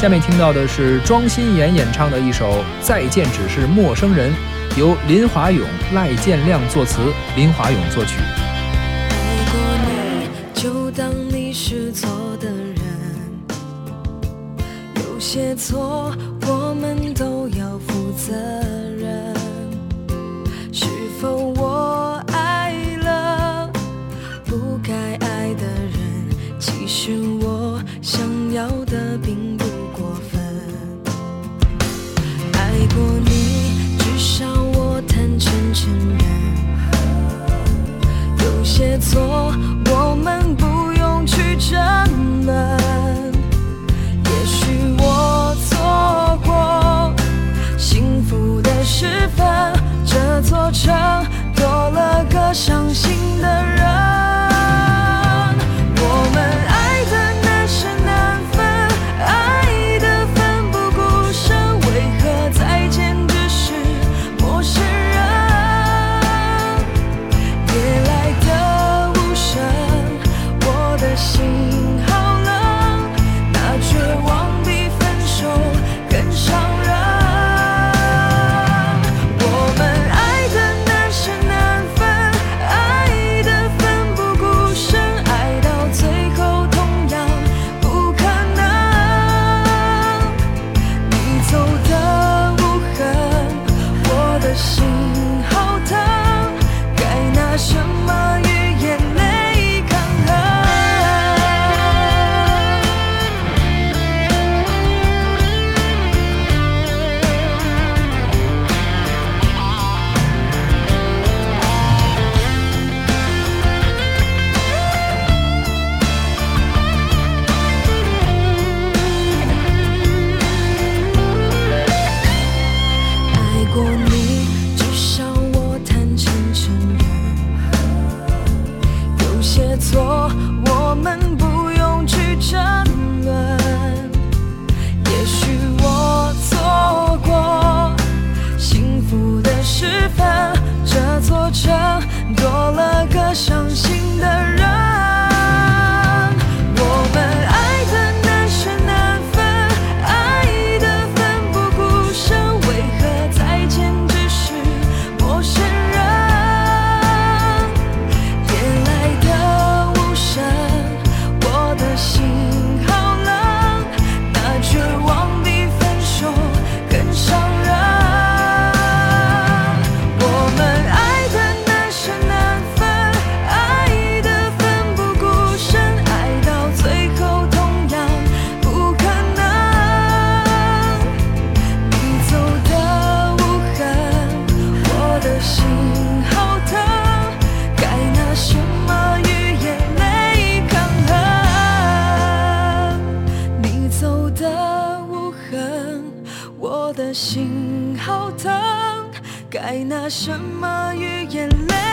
下面听到的是庄心妍演唱的一首再见只是陌生人由林华勇赖建亮作词林华勇作曲。爱过你就当你是错的人有些错我们都要负责任。是否我爱了不该爱的人？其实我想要的错，我们不用去争。的无痕我的心好疼该拿什么与眼泪